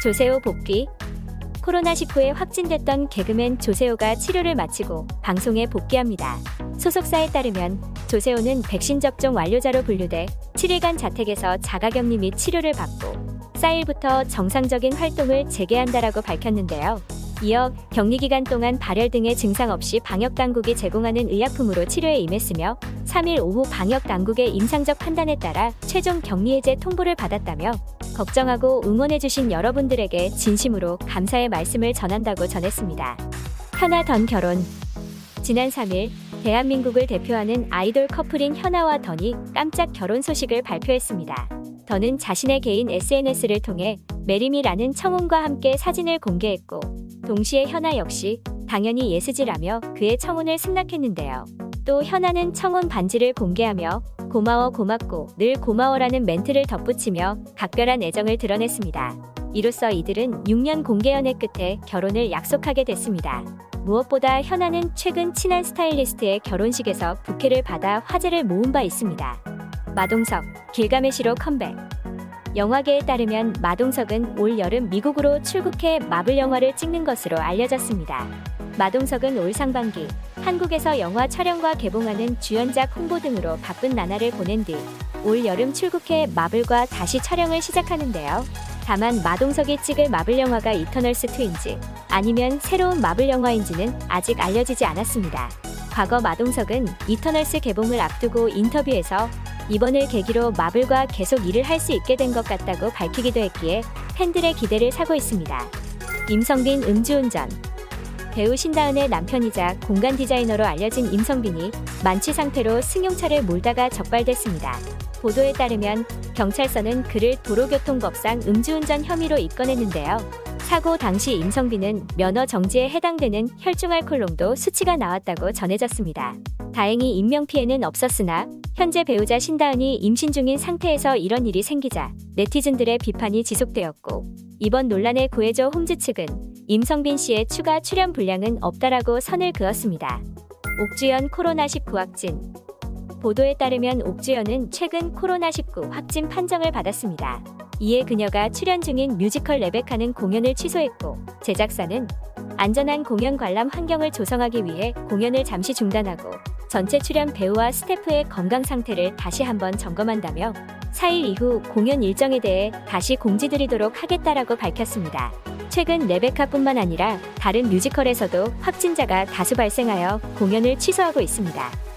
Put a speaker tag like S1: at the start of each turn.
S1: 조세호 복귀 코로나19에 확진됐던 개그맨 조세호가 치료를 마치고 방송에 복귀합니다. 소속사에 따르면 조세호는 백신 접종 완료자로 분류돼 7일간 자택에서 자가격리 및 치료를 받고 4일부터 정상적인 활동을 재개한다라고 밝혔는데요. 이어 격리 기간 동안 발열 등의 증상 없이 방역 당국이 제공하는 의약품으로 치료에 임했으며 3일 오후 방역 당국의 임상적 판단에 따라 최종 격리 해제 통보를 받았다며 걱정하고 응원해주신 여러분들에게 진심으로 감사의 말씀을 전한다고 전했습니다. 현아 던 결혼 지난 3일 대한민국을 대표하는 아이돌 커플인 현아와 던이 깜짝 결혼 소식을 발표했습니다. 던은 자신의 개인 SNS를 통해 marry me라는 청혼과 함께 사진을 공개했고 동시에 현아 역시 당연히 yes지라며 그의 청혼을 승낙했는데요. 또 현아는 청혼 반지를 공개하며 고마워 고맙고 늘 고마워라는 멘트를 덧붙이며 각별한 애정을 드러냈습니다. 이로써 이들은 6년 공개 연애 끝에 결혼을 약속하게 됐습니다. 무엇보다 현아는 최근 친한 스타일리스트의 결혼식에서 부케를 받아 화제를 모은 바 있습니다. 마동석, 길가메시로 컴백. 영화계에 따르면 마동석은 올 여름 미국으로 출국해 마블 영화를 찍는 것으로 알려졌습니다. 마동석은 올 상반기 한국에서 영화 촬영과 개봉하는 주연작 홍보 등으로 바쁜 나날을 보낸 뒤 올 여름 출국해 마블과 다시 촬영을 시작하는데요. 다만 마동석이 찍을 마블 영화가 이터널스 2인지 아니면 새로운 마블 영화인지는 아직 알려지지 않았습니다. 과거 마동석은 이터널스 개봉을 앞두고 인터뷰에서 이번을 계기로 마블과 계속 일을 할 수 있게 된 것 같다고 밝히기도 했기에 팬들의 기대를 사고 있습니다. 임성빈 음주운전 배우 신다은의 남편이자 공간 디자이너로 알려진 임성빈이 만취 상태로 승용차를 몰다가 적발됐습니다. 보도에 따르면 경찰서는 그를 도로교통법상 음주운전 혐의로 입건했는데요. 사고 당시 임성빈은 면허 정지에 해당되는 혈중 알코올 농도 수치가 나왔다고 전해졌습니다. 다행히 인명피해는 없었으나 현재 배우자 신다은이 임신 중인 상태에서 이런 일이 생기자 네티즌들의 비판이 지속되었고 이번 논란의 구해줘 홈즈 측은 임성빈 씨의 추가 출연 분량은 없다라고 선을 그었습니다. 옥주현 코로나19 확진 보도에 따르면 옥주현은 최근 코로나19 확진 판정을 받았습니다. 이에 그녀가 출연 중인 뮤지컬 레베카는 공연을 취소했고 제작사는 안전한 공연 관람 환경을 조성하기 위해 공연을 잠시 중단하고 전체 출연 배우와 스태프의 건강 상태를 다시 한번 점검한다며 4일 이후 공연 일정에 대해 다시 공지드리도록 하겠다라고 밝혔습니다. 최근 레베카뿐만 아니라 다른 뮤지컬에서도 확진자가 다수 발생하여 공연을 취소하고 있습니다.